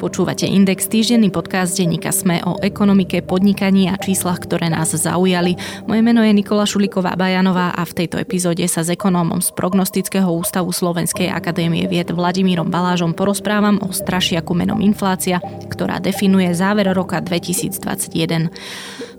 Počúvate Index, týždenný podcast denníka Sme o ekonomike, podnikaní a číslach, ktoré nás zaujali. Moje meno je Nikola Šuliková Bajanová a v tejto epizóde sa s ekonómom z Prognostického ústavu Slovenskej akadémie vied Vladimírom Balážom porozprávam o strašiaku menom inflácia, ktorá definuje záver roka 2021.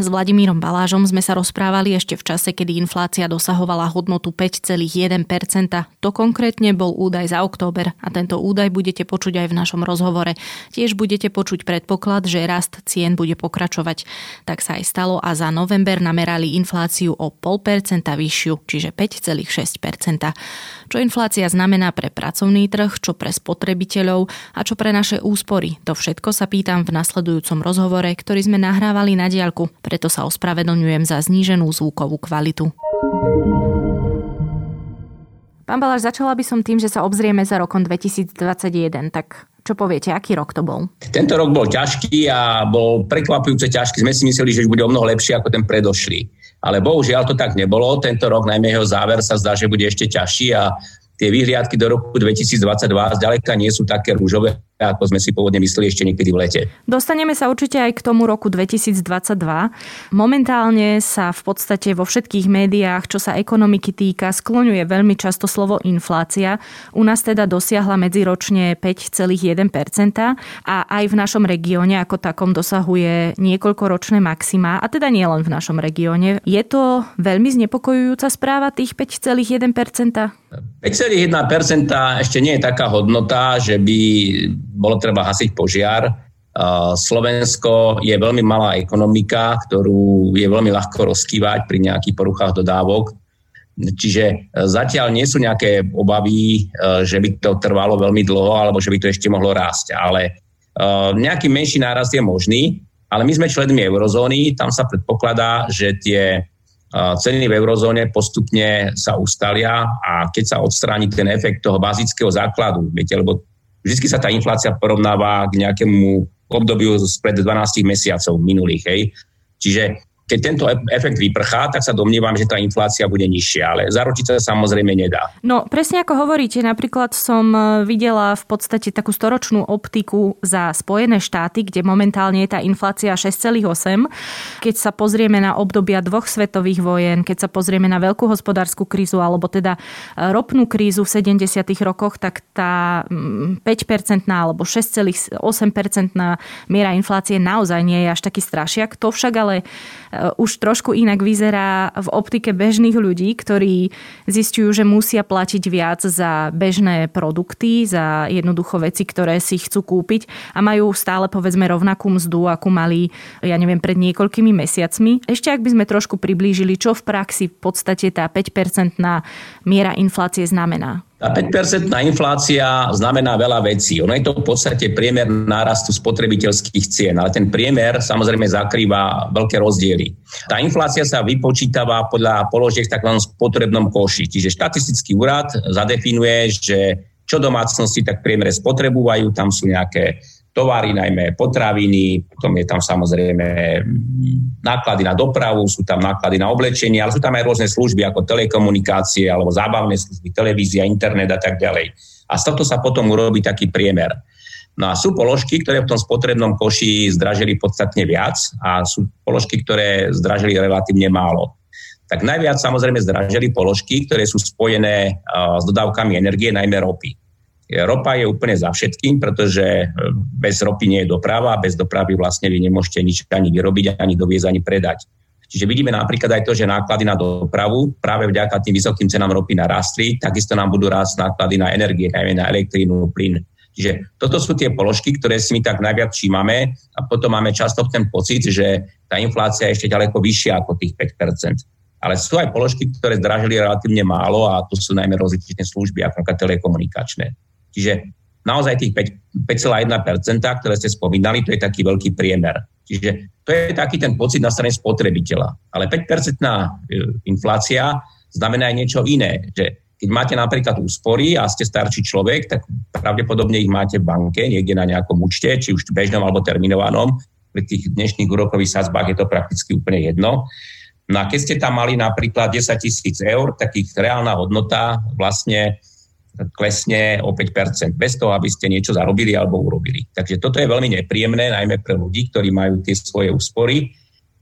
S Vladimírom Balážom sme sa rozprávali ešte v čase, kedy inflácia dosahovala hodnotu 5,1%. To konkrétne bol údaj za október a tento údaj budete počuť aj v našom rozhovore. Tiež budete počuť predpoklad, že rast cien bude pokračovať. Tak sa aj stalo a za november namerali infláciu o 0,5% vyššiu, čiže 5,6%. Čo inflácia znamená pre pracovný trh, čo pre spotrebiteľov a čo pre naše úspory. To všetko sa pýtam v nasledujúcom rozhovore, ktorý sme nahrávali na diaľku preto sa ospravedlňujem za zníženú zvukovú kvalitu. Pán Baláš, začala by som tým, že sa obzrieme za rokom 2021. Tak čo poviete, aký rok to bol? Tento rok bol ťažký a bol prekvapujúce ťažký. Sme si mysleli, že už bude o mnoho lepší ako ten predošlý. Ale bohužiaľ to tak nebolo. Tento rok, najmä jeho záver, sa zdá, že bude ešte ťažší a tie vyhliadky do roku 2022 zďaleka nie sú také rúžové, ako sme si pôvodne mysleli ešte niekedy v lete. Dostaneme sa určite aj k tomu roku 2022. Momentálne sa v podstate vo všetkých médiách, čo sa ekonomiky týka, skloňuje veľmi často slovo inflácia. U nás teda dosiahla medziročne 5,1% a aj v našom regióne ako takom dosahuje niekoľkoročné maxima, a teda nie len v našom regióne. Je to veľmi znepokojujúca správa tých 5,1%? 5,1% ešte nie je taká hodnota, že by bolo treba hasiť požiar. Slovensko je veľmi malá ekonomika, ktorú je veľmi ľahko rozkývať pri nejakých poruchách dodávok. Čiže e, zatiaľ nie sú nejaké obavy, e, že by to trvalo veľmi dlho alebo že by to ešte mohlo rásť. Ale e, nejaký menší nárast je možný, ale my sme členmi eurozóny, tam sa predpokladá, že tie ceny v eurozóne postupne sa ustalia a keď sa odstráni ten efekt toho bazického základu, viete, lebo vždy sa tá inflácia porovnáva k nejakému obdobiu spred 12 mesiacov minulých. Hej. Čiže keď tento efekt vyprchá, tak sa domnievam, že tá inflácia bude nižšia, ale zaručiť sa samozrejme nedá. No presne ako hovoríte, napríklad som e, videla v podstate takú storočnú optiku za Spojené štáty, kde momentálne je tá inflácia 6,8. Keď sa pozrieme na obdobia dvoch svetových vojen, keď sa pozrieme na veľkú hospodárskú krízu alebo teda e, ropnú krízu v 70. rokoch, tak tá 5-percentná alebo 6,8% miera inflácie naozaj nie je až taký strašiak. To však ale e, už trošku inak vyzerá v optike bežných ľudí, ktorí zistujú, že musia platiť viac za bežné produkty, za jednoducho veci, ktoré si chcú kúpiť a majú stále povedzme rovnakú mzdu, akú mali, ja neviem, pred niekoľkými mesiacmi. Ešte ak by sme trošku priblížili, čo v praxi v podstate tá 5-percentná miera inflácie znamená. Tá 5-percentná inflácia znamená veľa vecí. Ono je to v podstate priemer nárastu spotrebiteľských cien, ale ten priemer samozrejme zakrýva veľké rozdiely. Tá inflácia sa vypočítava podľa položiek v takzvanom spotrebnom koši. Čiže štatistický úrad zadefinuje, že čo domácnosti tak priemere spotrebujú, tam sú nejaké tovary, najmä potraviny, potom je tam samozrejme náklady na dopravu, sú tam náklady na oblečenie, ale sú tam aj rôzne služby ako telekomunikácie alebo zábavné služby, televízia, internet a tak ďalej. A z tohto sa potom urobí taký priemer. No a sú položky, ktoré v tom spotrebnom koši zdražili podstatne viac a sú položky, ktoré zdražili relatívne málo. Tak najviac samozrejme zdražili položky, ktoré sú spojené s dodávkami energie, najmä ropy. Ropa je úplne za všetkým, pretože e, bez ropy nie je doprava a bez dopravy vlastne vy nemôžete nič ani vyrobiť, ani doviezť, ani predať. Čiže vidíme napríklad aj to, že náklady na dopravu práve vďaka tým vysokým cenám ropy narastli, takisto nám budú rásť náklady na energie, najmä na elektrínu, plyn. Čiže toto sú tie položky, ktoré si my tak najviac všímame a potom máme často ten pocit, že tá inflácia je ešte ďaleko vyššia ako tých 5% Ale sú aj položky, ktoré zdražili relatívne málo a to sú najmä rozličné služby, ako telekomunikačné. Čiže naozaj tých 5,1%, ktoré ste spomínali, to je taký veľký priemer. Čiže to je taký ten pocit na strane spotrebiteľa. Ale 5% e, inflácia znamená aj niečo iné, že keď máte napríklad úspory a ste starší človek, tak pravdepodobne ich máte v banke, niekde na nejakom účte, či už bežnom alebo terminovanom. Pri tých dnešných úrokových sadzbách je to prakticky úplne jedno. No a keď ste tam mali napríklad 10 tisíc eur, tak ich reálna hodnota vlastne klesne o 5%, bez toho, aby ste niečo zarobili alebo urobili. Takže toto je veľmi nepríjemné, najmä pre ľudí, ktorí majú tie svoje úspory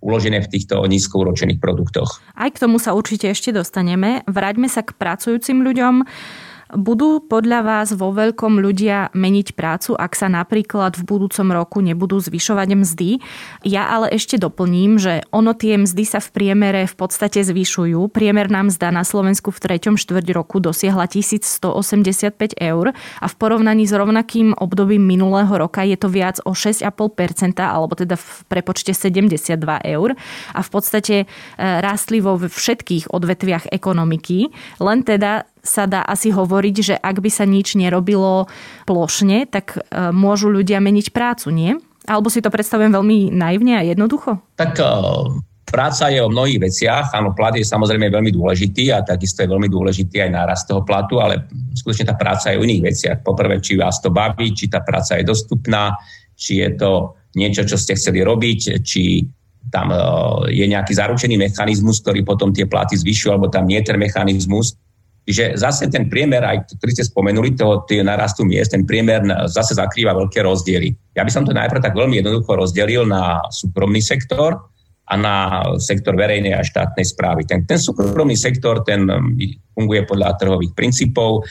uložené v týchto nízkouročených produktoch. Aj k tomu sa určite ešte dostaneme. Vráťme sa k pracujúcim ľuďom. Budú podľa vás vo veľkom ľudia meniť prácu, ak sa napríklad v budúcom roku nebudú zvyšovať mzdy? Ja ale ešte doplním, že ono tie mzdy sa v priemere v podstate zvyšujú. Priemerná mzda na Slovensku v 3. štvrť roku dosiahla 1185 eur a v porovnaní s rovnakým obdobím minulého roka je to viac o 6,5%, alebo teda v prepočte 72 eur a v podstate e, rástli vo všetkých odvetviach ekonomiky, len teda sa dá asi hovoriť, že ak by sa nič nerobilo plošne, tak e, môžu ľudia meniť prácu, nie? Alebo si to predstavujem veľmi naivne a jednoducho? Tak e, práca je o mnohých veciach. Áno, plat je samozrejme veľmi dôležitý a takisto je veľmi dôležitý aj nárast toho platu, ale skutočne tá práca je o iných veciach. Poprvé, či vás to baví, či tá práca je dostupná, či je to niečo, čo ste chceli robiť, či tam e, je nejaký zaručený mechanizmus, ktorý potom tie platy zvyšuje, alebo tam nie je ten mechanizmus. Čiže zase ten priemer, aj ktorý ste spomenuli, to, tie narastu miest, ten priemer zase zakrýva veľké rozdiely. Ja by som to najprv tak veľmi jednoducho rozdelil na súkromný sektor a na sektor verejnej a štátnej správy. Ten, ten súkromný sektor, ten um, funguje podľa trhových princípov,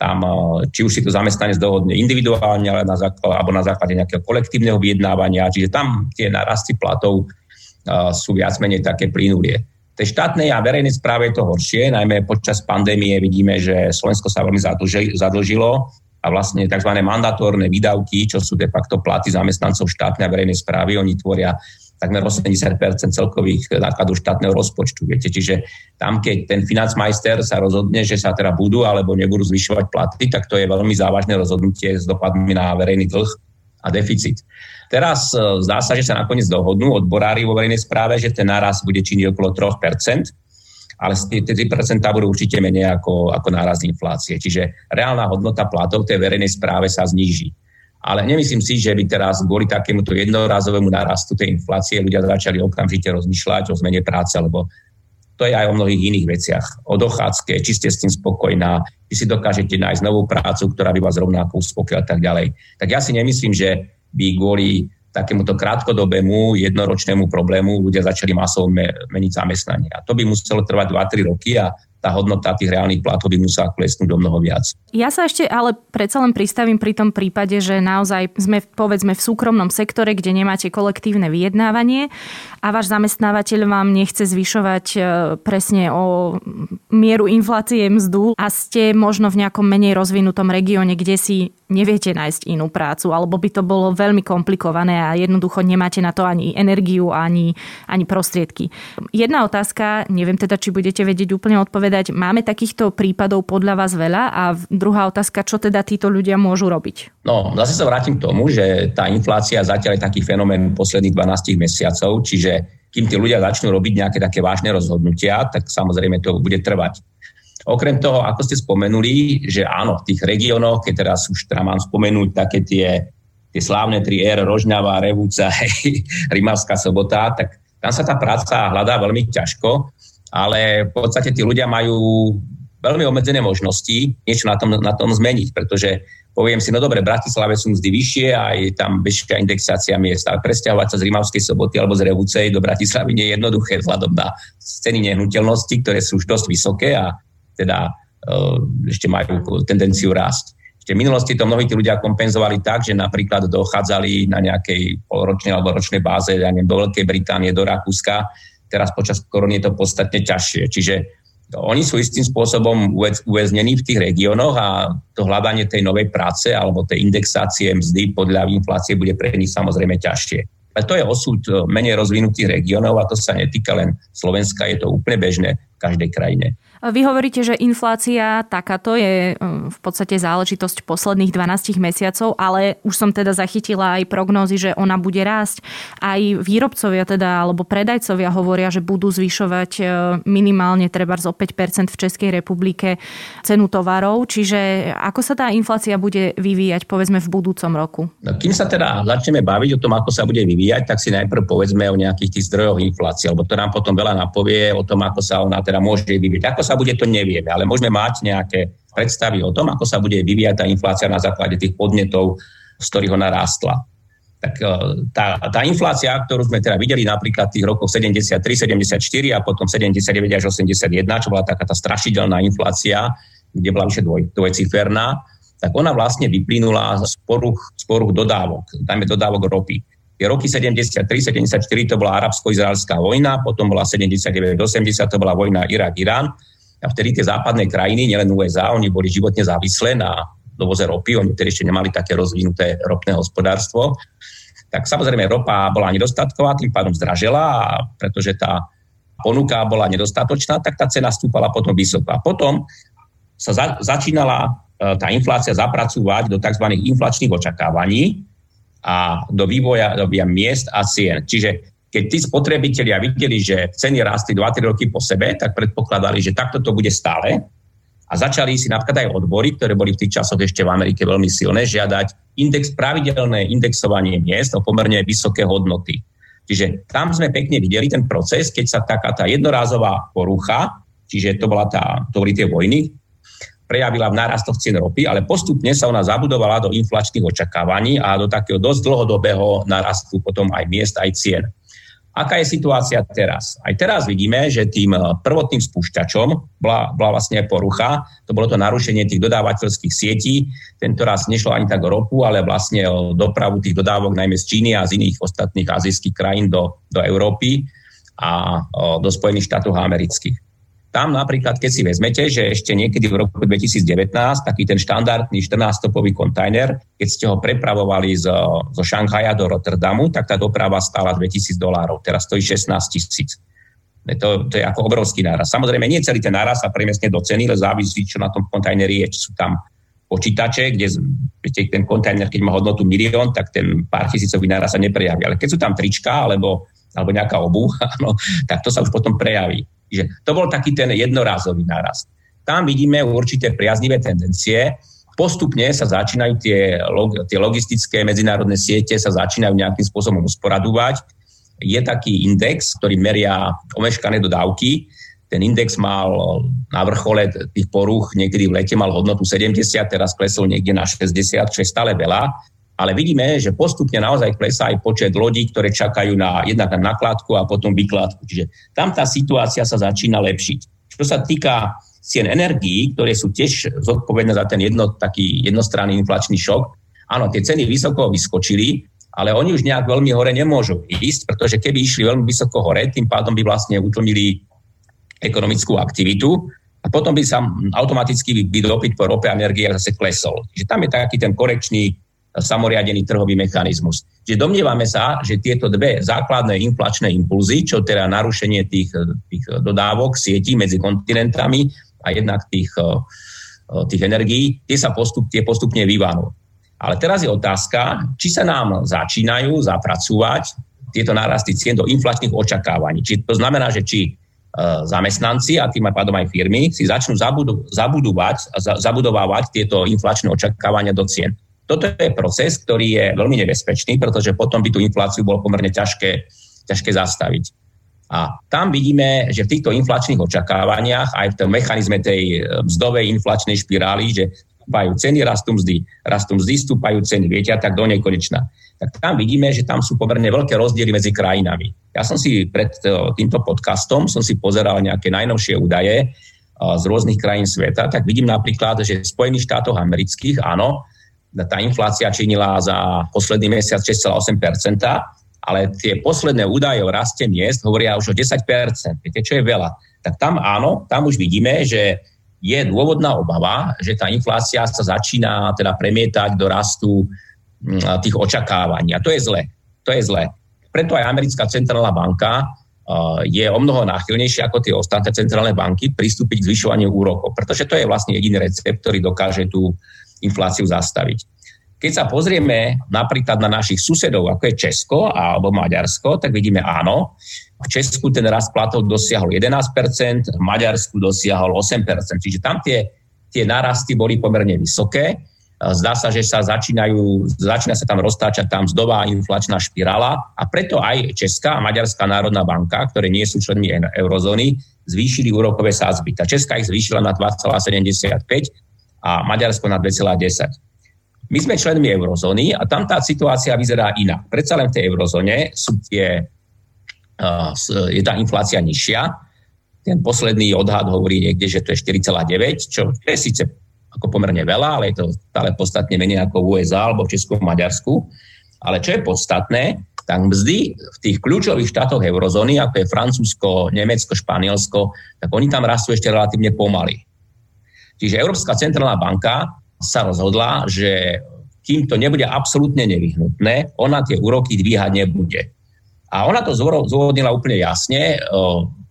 tam, uh, či už si to zamestnanec dohodne individuálne, ale na základe, alebo na základe nejakého kolektívneho vyjednávania, čiže tam tie narasty platov uh, sú viac menej také plynulie tej štátnej a verejnej správe je to horšie, najmä počas pandémie vidíme, že Slovensko sa veľmi zadlžilo a vlastne tzv. mandatórne výdavky, čo sú de facto platy zamestnancov štátnej a verejnej správy, oni tvoria takmer 80% celkových nákladov štátneho rozpočtu. Viete? Čiže tam, keď ten financmajster sa rozhodne, že sa teda budú alebo nebudú zvyšovať platy, tak to je veľmi závažné rozhodnutie s dopadmi na verejný dlh a deficit. Teraz e, zdá sa, že sa nakoniec dohodnú odborári vo verejnej správe, že ten náraz bude činiť okolo 3%, ale tie 3% budú určite menej ako, ako náraz inflácie. Čiže reálna hodnota platov tej verejnej správe sa zníži. Ale nemyslím si, že by teraz kvôli takémuto jednorázovému nárastu tej inflácie ľudia začali okamžite rozmýšľať o zmene práce, lebo to je aj o mnohých iných veciach. O dochádzke, či ste s tým spokojná, či si dokážete nájsť novú prácu, ktorá by vás rovnako uspokojila a tak ďalej. Tak ja si nemyslím, že by kvôli takémuto krátkodobému jednoročnému problému ľudia začali masovo meniť zamestnanie. A to by muselo trvať 2-3 roky a tá hodnota tých reálnych platov by musela klesnúť do mnoho viac. Ja sa ešte ale predsa len pristavím pri tom prípade, že naozaj sme povedzme v súkromnom sektore, kde nemáte kolektívne vyjednávanie a váš zamestnávateľ vám nechce zvyšovať e, presne o mieru inflácie mzdu a ste možno v nejakom menej rozvinutom regióne, kde si neviete nájsť inú prácu, alebo by to bolo veľmi komplikované a jednoducho nemáte na to ani energiu, ani, ani prostriedky. Jedna otázka, neviem teda, či budete vedieť úplne odpovedať, máme takýchto prípadov podľa vás veľa a druhá otázka, čo teda títo ľudia môžu robiť? No, zase sa vrátim k tomu, že tá inflácia zatiaľ je taký fenomén posledných 12 mesiacov, čiže kým tí ľudia začnú robiť nejaké také vážne rozhodnutia, tak samozrejme to bude trvať. Okrem toho, ako ste spomenuli, že áno, v tých regiónoch, keď teraz už teda mám spomenúť také tie, tie slávne 3R, Rožňava, Revúca, Rimavská sobota, tak tam sa tá práca hľadá veľmi ťažko, ale v podstate tí ľudia majú veľmi obmedzené možnosti niečo na tom, na tom zmeniť, pretože poviem si, no dobre, v Bratislave sú mzdy vyššie a je tam vyššia indexácia miest, ale presťahovať sa z Rimavskej soboty alebo z Revúcej do Bratislavy nie je jednoduché vzhľadom na ceny nehnuteľnosti, ktoré sú už dosť vysoké a teda eh, ešte majú tendenciu rásť. Ešte v minulosti to mnohí tí ľudia kompenzovali tak, že napríklad dochádzali na nejakej polročnej alebo ročnej báze ja neviem, do Veľkej Británie, do Rakúska. Teraz počas korony je to podstatne ťažšie. Čiže oni sú istým spôsobom uväznení v tých regiónoch a to hľadanie tej novej práce alebo tej indexácie mzdy podľa inflácie bude pre nich samozrejme ťažšie. Ale to je osud e, menej rozvinutých regiónov a to sa netýka len Slovenska, je to úplne bežné v každej krajine. Vy hovoríte, že inflácia takáto je um, v podstate záležitosť posledných 12 mesiacov, ale už som teda zachytila aj prognózy, že ona bude rásť. Aj výrobcovia teda, alebo predajcovia hovoria, že budú zvyšovať uh, minimálne treba o 5% v Českej republike cenu tovarov. Čiže ako sa tá inflácia bude vyvíjať povedzme v budúcom roku? No, kým sa teda začneme baviť o tom, ako sa bude vyvíjať, tak si najprv povedzme o nejakých tých zdrojoch inflácie, lebo to nám potom veľa napovie o tom, ako sa ona teda môže vyvíjať. Ako sa sa bude, to nevieme, ale môžeme mať nejaké predstavy o tom, ako sa bude vyvíjať tá inflácia na základe tých podnetov, z ktorých ona rástla. Tak e, tá, tá inflácia, ktorú sme teda videli napríklad v tých rokoch 73, 74 a potom 79 až 81, čo bola taká tá strašidelná inflácia, kde bola vyše dvoj, dvojciferná, tak ona vlastne vyplynula z poruch, z poruch dodávok, dajme dodávok ropy. Tie roky 73, 74 to bola arabsko-izraelská vojna, potom bola 79, 80 to bola vojna Irak-Irán a vtedy tie západné krajiny, nielen USA, oni boli životne závislé na dovoze ropy, oni vtedy ešte nemali také rozvinuté ropné hospodárstvo. Tak samozrejme ropa bola nedostatková, tým pádom zdražela, a pretože tá ponuka bola nedostatočná, tak tá cena stúpala potom vysoko. A potom sa za, začínala e, tá inflácia zapracúvať do tzv. inflačných očakávaní a do vývoja, do vývoja miest a cien. Čiže keď tí spotrebitelia videli, že ceny rástli 2-3 roky po sebe, tak predpokladali, že takto to bude stále. A začali si napríklad aj odbory, ktoré boli v tých časoch ešte v Amerike veľmi silné, žiadať index, pravidelné indexovanie miest o pomerne vysoké hodnoty. Čiže tam sme pekne videli ten proces, keď sa taká tá jednorázová porucha, čiže to, bola tá, to boli tie vojny, prejavila v nárastoch cien ropy, ale postupne sa ona zabudovala do inflačných očakávaní a do takého dosť dlhodobého narastu potom aj miest, aj cien. Aká je situácia teraz? Aj teraz vidíme, že tým eh, prvotným spúšťačom bola, bola vlastne porucha, to bolo to narušenie tých dodávateľských sietí. Tento raz nešlo ani tak o ropu, ale vlastne o dopravu tých dodávok najmä z Číny a z iných ostatných azijských krajín do, do Európy a o, do Spojených štátov amerických. Tam napríklad, keď si vezmete, že ešte niekedy v roku 2019 taký ten štandardný 14-stopový kontajner, keď ste ho prepravovali zo, zo Šanghaja do Rotterdamu, tak tá doprava stála 2000 dolárov, teraz stojí 16 tisíc. To, to je ako obrovský náraz. Samozrejme, nie celý ten náraz sa premiesne do ceny, ale závisí, čo na tom kontajneri je, či sú tam počítače, kde viete, ten kontajner, keď má hodnotu milión, tak ten pár tisícový náraz sa neprejaví. Ale keď sú tam trička alebo, alebo nejaká obu, tak to sa už potom prejaví. Čiže to bol taký ten jednorázový nárast. Tam vidíme určité priaznivé tendencie. Postupne sa začínajú tie, tie logistické medzinárodné siete sa začínajú nejakým spôsobom usporadovať. Je taký index, ktorý meria omeškané dodávky. Ten index mal na vrchole tých poruch, niekedy v lete mal hodnotu 70, teraz klesol niekde na 60, čo je stále veľa ale vidíme, že postupne naozaj klesá aj počet lodí, ktoré čakajú na jednak na nakladku a potom vykladku. Čiže tam tá situácia sa začína lepšiť. Čo sa týka cien energií, ktoré sú tiež zodpovedné za ten jedno, taký jednostranný inflačný šok, áno, tie ceny vysoko vyskočili, ale oni už nejak veľmi hore nemôžu ísť, pretože keby išli veľmi vysoko hore, tým pádom by vlastne utlmili ekonomickú aktivitu a potom by sa automaticky by dopyt po rope a energie zase klesol. Čiže tam je taký ten korekčný samoriadený trhový mechanizmus. Čiže domnievame sa, že tieto dve základné inflačné impulzy, čo teda narušenie tých, tých dodávok sietí medzi kontinentami a jednak tých, eh, tých energií, tie sa postup, tie postupne vyvanú. Ale teraz je otázka, či sa nám začínajú zapracúvať tieto nárasty cien do inflačných očakávaní. Či to znamená, že či zamestnanci a tým pádom aj firmy si začnú zabudovať, zabudovávať tieto inflačné očakávania do cien. Toto je proces, ktorý je veľmi nebezpečný, pretože potom by tú infláciu bolo pomerne ťažké, ťažké zastaviť. A tam vidíme, že v týchto inflačných očakávaniach, aj v tom mechanizme tej e, mzdovej inflačnej špirály, že stúpajú ceny, rastú mzdy, rastú mzdy, stúpajú ceny, viete, a tak do nekonečna. Tak tam vidíme, že tam sú pomerne veľké rozdiely medzi krajinami. Ja som si pred e, týmto podcastom som si pozeral nejaké najnovšie údaje e, z rôznych krajín sveta, tak vidím napríklad, že v Spojených štátoch amerických, áno, tá inflácia činila za posledný mesiac 6,8%, ale tie posledné údaje o raste miest hovoria už o 10%. Viete, čo je veľa? tak tam áno, tam už vidíme, že je dôvodná obava, že tá inflácia sa začína teda premietať do rastu mm, tých očakávaní. A to je zle. To je zle. Preto aj americká centrálna banka je o mnoho náchylnejšie ako tie ostatné centrálne banky pristúpiť k zvyšovaniu úrokov, pretože to je vlastne jediný recept, ktorý dokáže tú infláciu zastaviť. Keď sa pozrieme napríklad na našich susedov, ako je Česko alebo Maďarsko, tak vidíme áno, v Česku ten rast platov dosiahol 11%, v Maďarsku dosiahol 8%, čiže tam tie, tie narasty boli pomerne vysoké. Zdá sa, že sa začínajú, začína sa tam roztáčať tam mzdová inflačná špirála a preto aj Česká a Maďarská národná banka, ktoré nie sú členmi eurozóny, zvýšili úrokové sázby. Tá Česká ich zvýšila na 2,75 a Maďarsko na 2,10. My sme členmi eurozóny a tam tá situácia vyzerá inak. Predsa len v tej eurozóne sú tie, je tá inflácia nižšia. Ten posledný odhad hovorí niekde, že to je 4,9, čo je síce ako pomerne veľa, ale je to stále podstatne menej ako v USA alebo v Česku, Maďarsku. Ale čo je podstatné, tak mzdy v tých kľúčových štátoch eurozóny, ako je Francúzsko, Nemecko, Španielsko, tak oni tam rastú ešte relatívne pomaly. Čiže Európska centrálna banka sa rozhodla, že kým to nebude absolútne nevyhnutné, ona tie úroky dvíhať nebude. A ona to zôvodnila úplne jasne.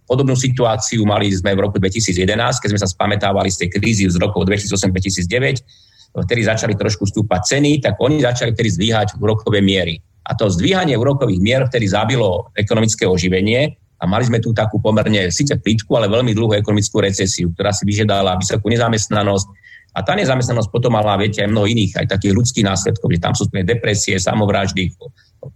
Podobnú situáciu mali sme v roku 2011, keď sme sa spametávali z tej krízy z rokov 2008-2009, vtedy začali trošku stúpať ceny, tak oni začali vtedy zdvíhať úrokové miery. A to zdvíhanie úrokových mier vtedy zabilo ekonomické oživenie a mali sme tu takú pomerne síce plítku, ale veľmi dlhú ekonomickú recesiu, ktorá si vyžiadala vysokú nezamestnanosť, a tá nezamestnanosť potom mala, viete, aj mnoho iných, aj takých ľudských následkov, že tam sú depresie, samovraždy,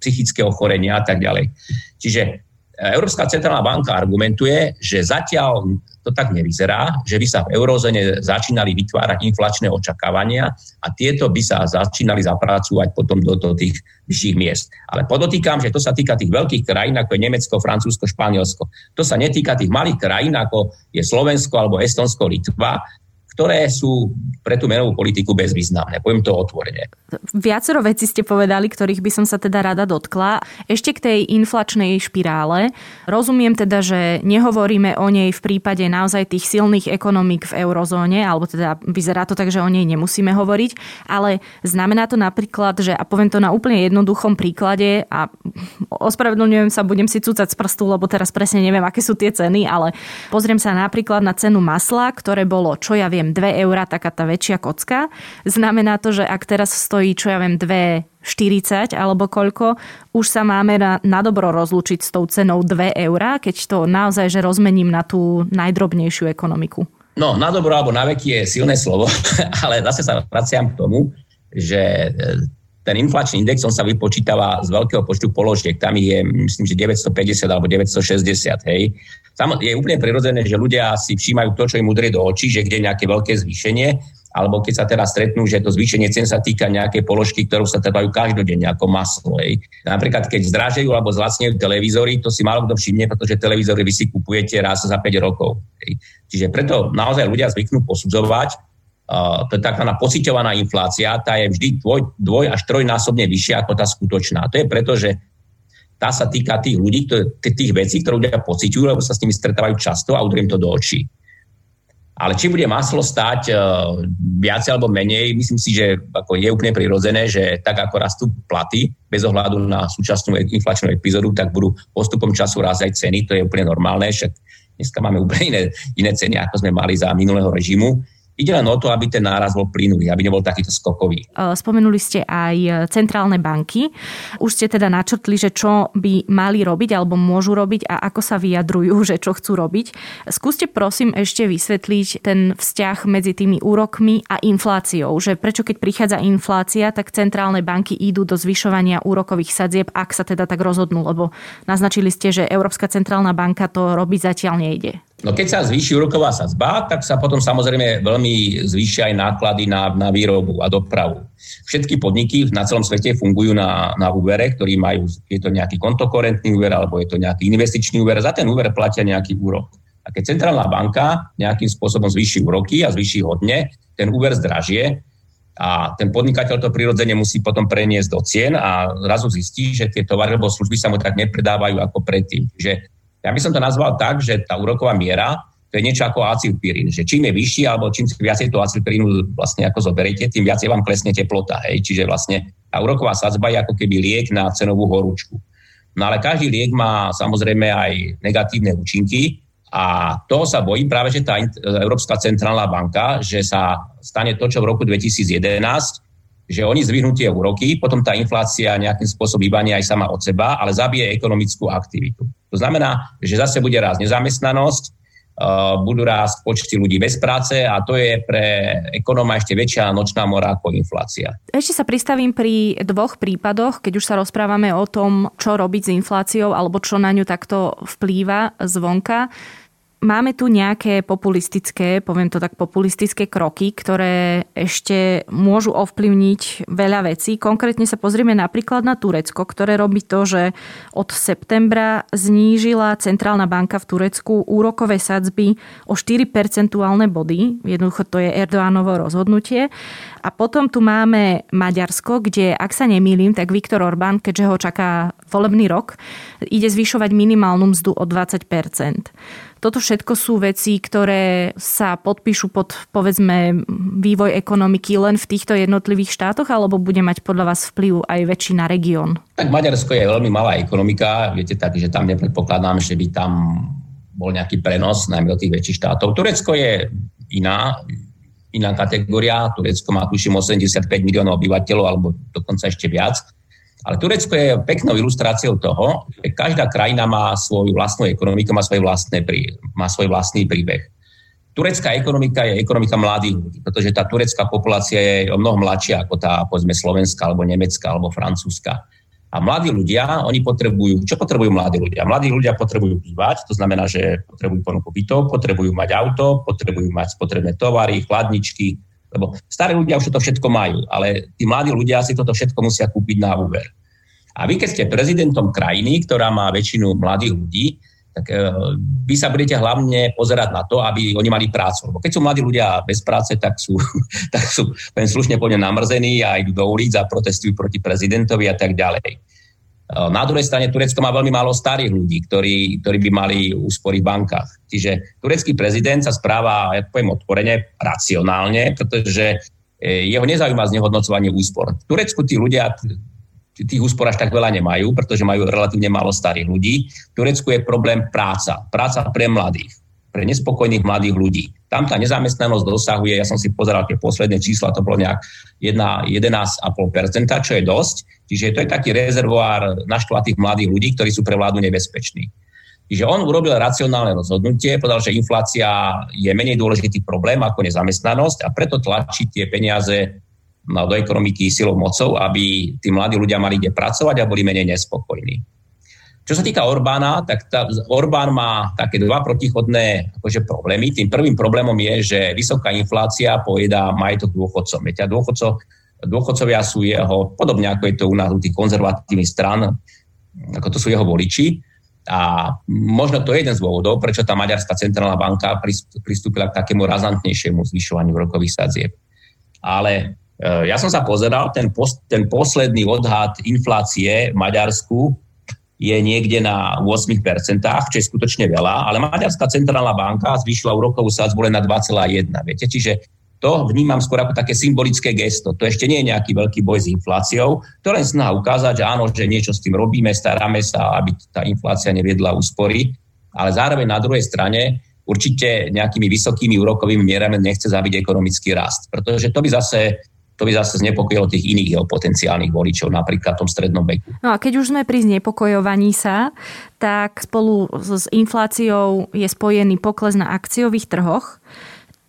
psychické ochorenia a tak ďalej. Čiže Európska centrálna banka argumentuje, že zatiaľ to tak nevyzerá, že by sa v eurozóne začínali vytvárať inflačné očakávania a tieto by sa začínali zapracovať potom do, do tých vyšších miest. Ale podotýkam, že to sa týka tých veľkých krajín, ako je Nemecko, Francúzsko, Španielsko. To sa netýka tých malých krajín, ako je Slovensko alebo Estonsko, Litva, ktoré sú pre tú menovú politiku bezvýznamné. Poviem to otvorene. Viacero vecí ste povedali, ktorých by som sa teda rada dotkla. Ešte k tej inflačnej špirále. Rozumiem teda, že nehovoríme o nej v prípade naozaj tých silných ekonomík v eurozóne, alebo teda vyzerá to tak, že o nej nemusíme hovoriť, ale znamená to napríklad, že, a poviem to na úplne jednoduchom príklade, a ospravedlňujem sa, budem si cúcať z prstu, lebo teraz presne neviem, aké sú tie ceny, ale pozriem sa napríklad na cenu masla, ktoré bolo, čo ja viem, neviem, 2 eurá, taká tá väčšia kocka. Znamená to, že ak teraz stojí, čo ja viem, 2,40 alebo koľko, už sa máme na, na dobro rozlúčiť s tou cenou 2 eurá, keď to naozaj že rozmením na tú najdrobnejšiu ekonomiku. No, na dobro alebo na veky je silné slovo, ale zase sa vraciam k tomu, že e, ten inflačný index, on sa vypočítava z veľkého počtu položiek. Tam je, myslím, že 950 alebo 960, hej. Je úplne prirodzené, že ľudia si všímajú to, čo im udrie do očí, že kde je nejaké veľké zvýšenie, alebo keď sa teraz stretnú, že to zvýšenie cien sa týka nejakej položky, ktorú sa trvajú každodenne, ako maslo. Hej. Napríklad, keď zdražujú alebo zlacnejú televízory, to si málo kto všimne, pretože televízory vy si kupujete raz za 5 rokov. Hej. Čiže preto naozaj ľudia zvyknú posudzovať, Uh, to je taká pociťovaná inflácia, tá je vždy dvoj, dvoj až trojnásobne vyššia ako tá skutočná. To je preto, že tá sa týka tých ľudí, tých vecí, ktoré ľudia pociťujú, lebo sa s nimi stretávajú často a udriem to do očí. Ale či bude maslo stáť uh, viac alebo menej, myslím si, že ako je úplne prirodzené, že tak ako rastú platy, bez ohľadu na súčasnú inflačnú epizódu, tak budú postupom času raz aj ceny, to je úplne normálne, však dneska máme úplne iné, iné ceny, ako sme mali za minulého režimu. Ide len o to, aby ten náraz bol plynulý, aby nebol takýto skokový. Spomenuli ste aj centrálne banky. Už ste teda načrtli, že čo by mali robiť alebo môžu robiť a ako sa vyjadrujú, že čo chcú robiť. Skúste prosím ešte vysvetliť ten vzťah medzi tými úrokmi a infláciou. Že prečo keď prichádza inflácia, tak centrálne banky idú do zvyšovania úrokových sadzieb, ak sa teda tak rozhodnú, lebo naznačili ste, že Európska centrálna banka to robiť zatiaľ nejde. No keď sa zvýši úroková sadzba, tak sa potom samozrejme veľmi zvýšia aj náklady na, na výrobu a dopravu. Všetky podniky na celom svete fungujú na, na úvere, ktorý majú, je to nejaký kontokorentný úver alebo je to nejaký investičný úver. Za ten úver platia nejaký úrok. A keď centrálna banka nejakým spôsobom zvýši úroky a zvýši hodne, ten úver zdražie a ten podnikateľ to prirodzene musí potom preniesť do cien a zrazu zistí, že tie tovary alebo služby sa mu tak nepredávajú ako predtým. Že Ja by som to nazval tak, že tá úroková miera to je niečo ako acilpirín, že čím je vyšší alebo čím viacej toho acilpirínu vlastne ako zoberiete, tým viacej vám klesne teplota. Hej? Čiže vlastne tá úroková sadzba je ako keby liek na cenovú horúčku. No ale každý liek má samozrejme aj negatívne účinky a toho sa bojím práve, že tá Európska centrálna banka, že sa stane to, čo v roku 2011, že oni zvýhnú tie úroky, potom tá inflácia nejakým spôsobom vybanie aj sama od seba, ale zabije ekonomickú aktivitu. To znamená, že zase bude rásť nezamestnanosť, uh, budú rásť počty ľudí bez práce a to je pre ekonóma ešte väčšia nočná mora ako inflácia. Ešte sa pristavím pri dvoch prípadoch, keď už sa rozprávame o tom, čo robiť s infláciou alebo čo na ňu takto vplýva zvonka. Máme tu nejaké populistické, poviem to tak, populistické kroky, ktoré ešte môžu ovplyvniť veľa vecí. Konkrétne sa pozrieme napríklad na Turecko, ktoré robí to, že od septembra znížila Centrálna banka v Turecku úrokové sadzby o 4 percentuálne body. Jednoducho to je Erdoánovo rozhodnutie. A potom tu máme Maďarsko, kde, ak sa nemýlim, tak Viktor Orbán, keďže ho čaká volebný rok, ide zvyšovať minimálnu mzdu o 20 toto všetko sú veci, ktoré sa podpíšu pod, povedzme, vývoj ekonomiky len v týchto jednotlivých štátoch, alebo bude mať podľa vás vplyv aj väčšina región? Tak Maďarsko je veľmi malá ekonomika, viete tak, že tam nepredpokladám, že by tam bol nejaký prenos, najmä do tých väčších štátov. Turecko je iná, iná kategória. Turecko má tuším 85 miliónov obyvateľov, alebo dokonca ešte viac. Ale Turecko je peknou ilustráciou toho, že každá krajina má svoju vlastnú ekonomiku, má, svoje vlastné, má svoj vlastný príbeh. Turecká ekonomika je ekonomika mladých ľudí, pretože tá turecká populácia je o mnoho mladšia ako tá, povedzme, slovenská, alebo nemecká, alebo francúzska. A mladí ľudia, oni potrebujú, čo potrebujú mladí ľudia? Mladí ľudia potrebujú bývať, to znamená, že potrebujú ponuku bytov, potrebujú mať auto, potrebujú mať spotrebné tovary, chladničky, lebo starí ľudia už to všetko majú, ale tí mladí ľudia si toto všetko musia kúpiť na úver. A vy, keď ste prezidentom krajiny, ktorá má väčšinu mladých ľudí, tak e, vy sa budete hlavne pozerať na to, aby oni mali prácu. Lebo keď sú mladí ľudia bez práce, tak sú, tak sú len slušne poďme namrzení a idú do ulic a protestujú proti prezidentovi a tak ďalej. Eh, na druhej strane Turecko má veľmi málo starých ľudí, ktorí, ktorí by mali úspory v bankách. Čiže turecký prezident sa správa, ja poviem otvorene, racionálne, pretože eh, jeho nezaujíma znehodnocovanie úspor. V Turecku tí ľudia tých úspor až tak veľa nemajú, pretože majú relatívne málo starých ľudí. V Turecku je problém práca. Práca pre mladých, pre nespokojných mladých ľudí. Tam tá nezamestnanosť dosahuje, ja som si pozeral tie posledné čísla, to bolo nejak 11,5%, čo je dosť Čiže to je taký rezervoár naštvatých mladých ľudí, ktorí sú pre vládu nebezpeční. Čiže on urobil racionálne rozhodnutie, povedal, že inflácia je menej dôležitý problém ako nezamestnanosť a preto tlačí tie peniaze do ekonomiky silou mocou, aby tí mladí ľudia mali kde pracovať a boli menej nespokojní. Čo sa týka Orbána, tak tá, Orbán má také dva protichodné akože problémy. Tým prvým problémom je, že vysoká inflácia pojedá majetok dôchodcom. Viete, dôchodcov dôchodcovia sú jeho, podobne ako je to u nás u tých konzervatívnych stran, ako to sú jeho voliči. A možno to je jeden z dôvodov, prečo tá Maďarská centrálna banka pristúpila k takému razantnejšiemu zvyšovaniu rokových sadzieb. Ale e, ja som sa pozeral, ten, pos, ten posledný odhad inflácie v Maďarsku je niekde na 8%, čo je skutočne veľa, ale Maďarská centrálna banka zvýšila úrokovú sadzbu len na 2,1. Viete, čiže to vnímam skôr ako také symbolické gesto. To ešte nie je nejaký veľký boj s infláciou. To len snaha ukázať, že áno, že niečo s tým robíme, staráme sa, aby tá inflácia neviedla úspory, ale zároveň na druhej strane určite nejakými vysokými úrokovými mierami nechce zabiť ekonomický rast. Pretože to by zase to by zase znepokojilo tých iných jeho potenciálnych voličov, napríklad v tom strednom veku. No a keď už sme pri znepokojovaní sa, tak spolu s infláciou je spojený pokles na akciových trhoch,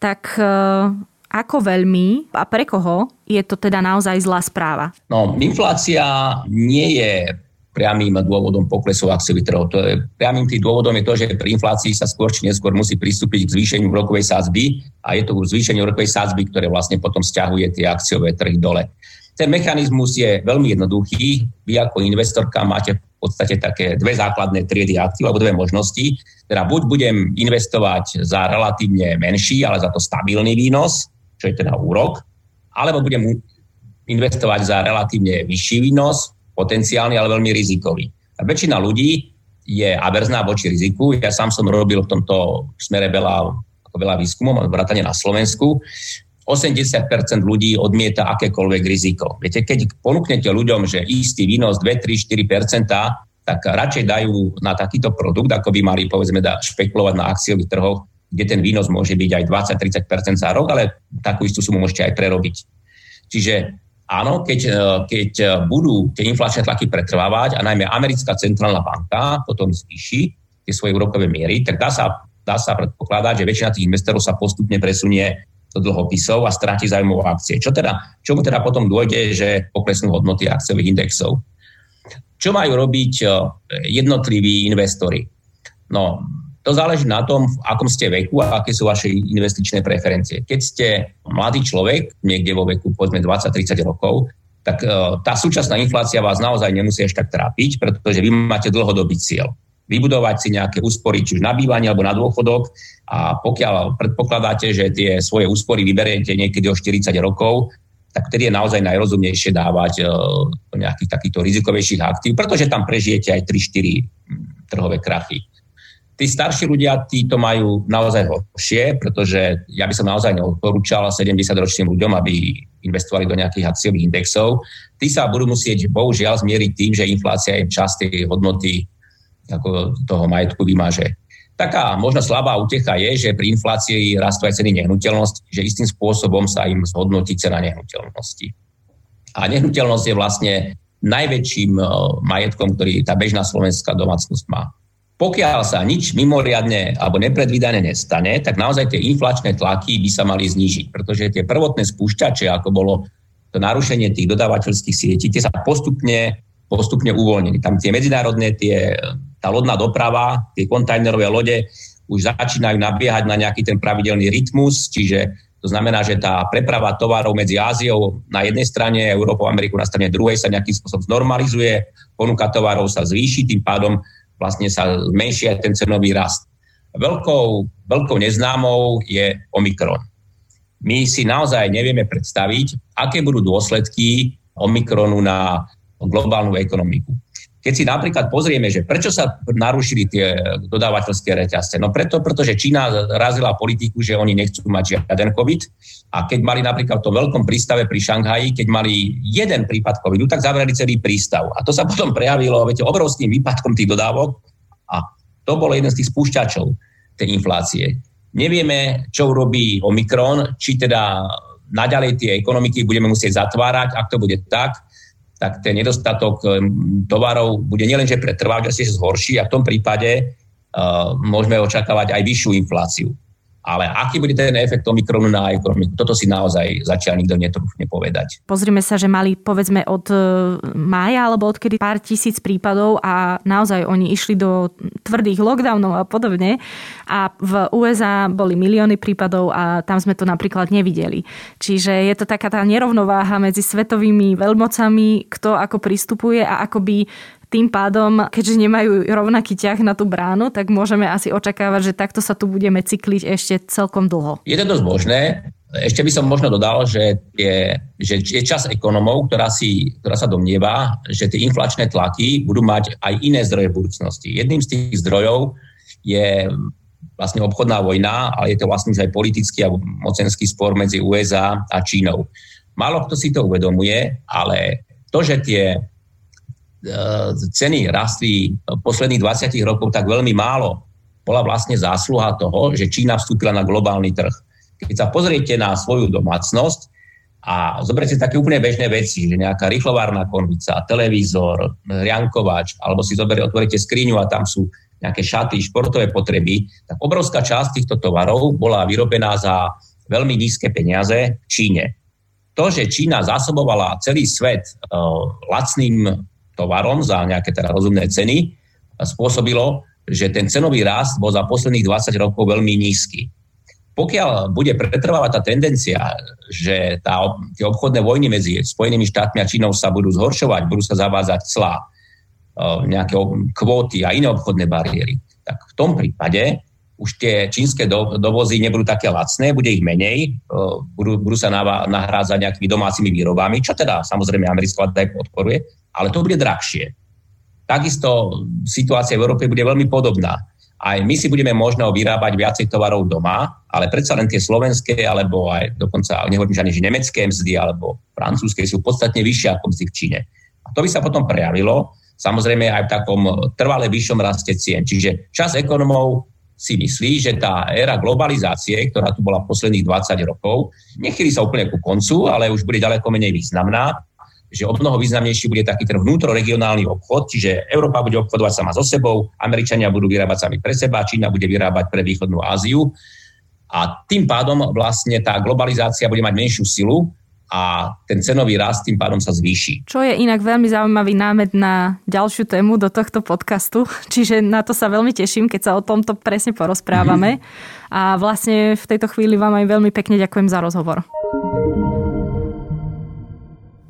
tak ako veľmi a pre koho je to teda naozaj zlá správa? No, inflácia nie je priamým dôvodom poklesu akciových trhov. To je, priamým tým dôvodom je to, že pri inflácii sa skôr či neskôr musí pristúpiť k zvýšeniu rokovej sázby a je to zvýšenie rokovej sázby, ktoré vlastne potom stiahuje tie akciové trhy dole. Ten mechanizmus je veľmi jednoduchý. Vy ako investorka máte v podstate také dve základné triedy aktív alebo dve možnosti. Teda buď budem investovať za relatívne menší, ale za to stabilný výnos, čo je teda úrok, alebo budem investovať za relatívne vyšší výnos, potenciálny, ale veľmi rizikový. A väčšina ľudí je averzná voči riziku. Ja sám som robil v tomto smere veľa, veľa výskumov, vrátane na Slovensku. 80% ľudí odmieta akékoľvek riziko. Viete, keď ponúknete ľuďom, že istý výnos 2, 3, 4%, tak radšej dajú na takýto produkt, ako by mali povedzme da, špekulovať na akciových trhoch, kde ten výnos môže byť aj 20-30% za rok, ale takú istú sumu môžete aj prerobiť. Čiže áno, keď, keď budú tie inflačné tlaky pretrvávať a najmä americká centrálna banka potom zvýši tie svoje úrokové miery, tak dá sa, dá sa predpokladať, že väčšina tých investorov sa postupne presunie do dlhopisov a stráti zájmu akcie. Čo teda, čomu teda potom dôjde, že poklesnú hodnoty akciových indexov. Čo majú robiť eh, jednotliví investori? No, to záleží na tom, v akom ste veku a aké sú vaše investičné preferencie. Keď ste mladý človek, niekde vo veku povedzme 20-30 rokov, tak eh, tá súčasná inflácia vás naozaj nemusí až tak trápiť, pretože vy máte dlhodobý cieľ vybudovať si nejaké úspory, či už na bývanie alebo na dôchodok a pokiaľ predpokladáte, že tie svoje úspory vyberiete niekedy o 40 rokov, tak vtedy je naozaj najrozumnejšie dávať uh, nejakých takýchto rizikovejších aktív, pretože tam prežijete aj 3-4 hm, trhové krachy. Tí starší ľudia, tí to majú naozaj horšie, pretože ja by som naozaj neodporúčal 70-ročným ľuďom, aby investovali do nejakých akciových indexov. Tí sa budú musieť bohužiaľ zmieriť tým, že inflácia im časť tej hodnoty ako toho majetku vymaže. Taká možno slabá utecha je, že pri inflácii rastú aj ceny nehnuteľnosti, že istým spôsobom sa im zhodnotí cena nehnuteľnosti. A nehnuteľnosť je vlastne najväčším e, majetkom, ktorý tá bežná slovenská domácnosť má. Pokiaľ sa nič mimoriadne alebo nepredvídané nestane, tak naozaj tie inflačné tlaky by sa mali znížiť, pretože tie prvotné spúšťače, ako bolo to narušenie tých dodávateľských sietí, tie sa postupne, postupne uvoľnili. Tam tie medzinárodné, tie tá lodná doprava, tie kontajnerové lode už začínajú nabiehať na nejaký ten pravidelný rytmus, čiže to znamená, že tá preprava tovarov medzi Áziou na jednej strane, Európou a Ameriku na strane druhej sa nejakým spôsobom znormalizuje, ponuka tovarov sa zvýši, tým pádom vlastne sa zmenší aj ten cenový rast. Veľkou, veľkou neznámou je Omikron. My si naozaj nevieme predstaviť, aké budú dôsledky Omikronu na globálnu ekonomiku. Keď si napríklad pozrieme, že prečo sa narušili tie dodávateľské reťazce, no preto, pretože Čína razila politiku, že oni nechcú mať žiaden COVID a keď mali napríklad v tom veľkom prístave pri Šanghaji, keď mali jeden prípad COVIDu, tak zavreli celý prístav. A to sa potom prejavilo viete, obrovským výpadkom tých dodávok a to bol jeden z tých spúšťačov tej inflácie. Nevieme, čo urobí Omikron, či teda naďalej tie ekonomiky budeme musieť zatvárať, ak to bude tak, tak ten nedostatok eh, tovarov bude nielenže pretrvať, že sa zhorší a v tom prípade uh, môžeme očakávať aj vyššiu infláciu. Ale aký bude ten efekt Omikronu na ekonomiku, toto si naozaj zatiaľ nikto netrúfne povedať. Pozrime sa, že mali povedzme od e, mája alebo odkedy pár tisíc prípadov a naozaj oni išli do tvrdých lockdownov a podobne. A v USA boli milióny prípadov a tam sme to napríklad nevideli. Čiže je to taká tá nerovnováha medzi svetovými veľmocami, kto ako pristupuje a ako by tým pádom, keďže nemajú rovnaký ťah na tú bránu, tak môžeme asi očakávať, že takto sa tu budeme cykliť ešte celkom dlho. Je to dosť možné. Ešte by som možno dodal, že je, že je čas ekonomov, ktorá, si, ktorá sa domnieva, že tie inflačné tlaky budú mať aj iné zdroje budúcnosti. Jedným z tých zdrojov je vlastne obchodná vojna, ale je to vlastne aj politický a mocenský spor medzi USA a Čínou. Málo kto si to uvedomuje, ale to, že tie ceny rastli posledných 20 rokov tak veľmi málo, bola vlastne zásluha toho, že Čína vstúpila na globálny trh. Keď sa pozriete na svoju domácnosť a zoberte také úplne bežné veci, že nejaká rýchlovárna konvica, televízor, riankovač, alebo si zoberie, otvoríte skriňu a tam sú nejaké šaty, športové potreby, tak obrovská časť týchto tovarov bola vyrobená za veľmi nízke peniaze v Číne. To, že Čína zásobovala celý svet uh, lacným tovarom za nejaké teda rozumné ceny spôsobilo, že ten cenový rast bol za posledných 20 rokov veľmi nízky. Pokiaľ bude pretrvávať tá tendencia, že tá, tie obchodné vojny medzi Spojenými štátmi a Čínou sa budú zhoršovať, budú sa zavádzať clá, e, nejaké kvóty a iné obchodné bariéry, tak v tom prípade už tie čínske do, dovozy nebudú také lacné, bude ich menej, e, budú, budú sa nahrázať nejakými domácimi výrobami, čo teda samozrejme americká vláda aj podporuje, ale to bude drahšie. takisto situácia v Európe bude veľmi podobná. Aj my si budeme možno vyrábať viacej tovarov doma, ale predsa len tie slovenské, alebo aj dokonca, nehovorím žiadne, že nemecké mzdy, alebo francúzske sú podstatne vyššie ako mzdy v Číne. A to by sa potom prejavilo samozrejme aj v takom trvale vyššom raste cien. Čiže čas ekonomov si myslí, že tá éra globalizácie, ktorá tu bola posledných 20 rokov, nechýli sa úplne ku koncu, ale už bude ďaleko menej významná že o mnoho významnejší bude taký ten vnútroregionálny obchod, čiže Európa bude obchodovať sama so sebou, Američania budú vyrábať sami pre seba, Čína bude vyrábať pre východnú Áziu a tým pádom vlastne tá globalizácia bude mať menšiu silu a ten cenový rast tým pádom sa zvýši. Čo je inak veľmi zaujímavý námed na ďalšiu tému do tohto podcastu, čiže na to sa veľmi teším, keď sa o tomto presne porozprávame. Mm-hmm. A vlastne v tejto chvíli vám aj veľmi pekne ďakujem za rozhovor.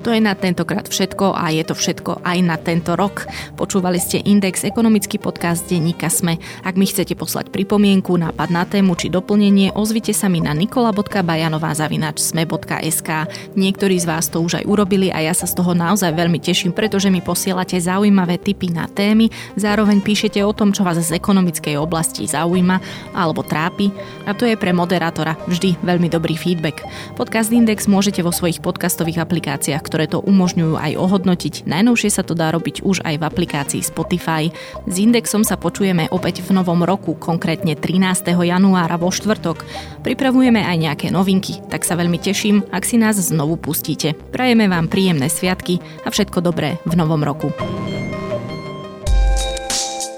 To je na tentokrát všetko a je to všetko aj na tento rok. Počúvali ste Index, ekonomický podcast denníka Sme. Ak mi chcete poslať pripomienku, nápad na tému či doplnenie, ozvite sa mi na nikola.bajanová.sme.sk. Niektorí z vás to už aj urobili a ja sa z toho naozaj veľmi teším, pretože mi posielate zaujímavé tipy na témy, zároveň píšete o tom, čo vás z ekonomickej oblasti zaujíma alebo trápi a to je pre moderátora vždy veľmi dobrý feedback. Podcast Index môžete vo svojich podcastových aplikáciách ktoré to umožňujú aj ohodnotiť. Najnovšie sa to dá robiť už aj v aplikácii Spotify. S Indexom sa počujeme opäť v novom roku, konkrétne 13. januára vo štvrtok. Pripravujeme aj nejaké novinky, tak sa veľmi teším, ak si nás znovu pustíte. Prajeme vám príjemné sviatky a všetko dobré v novom roku.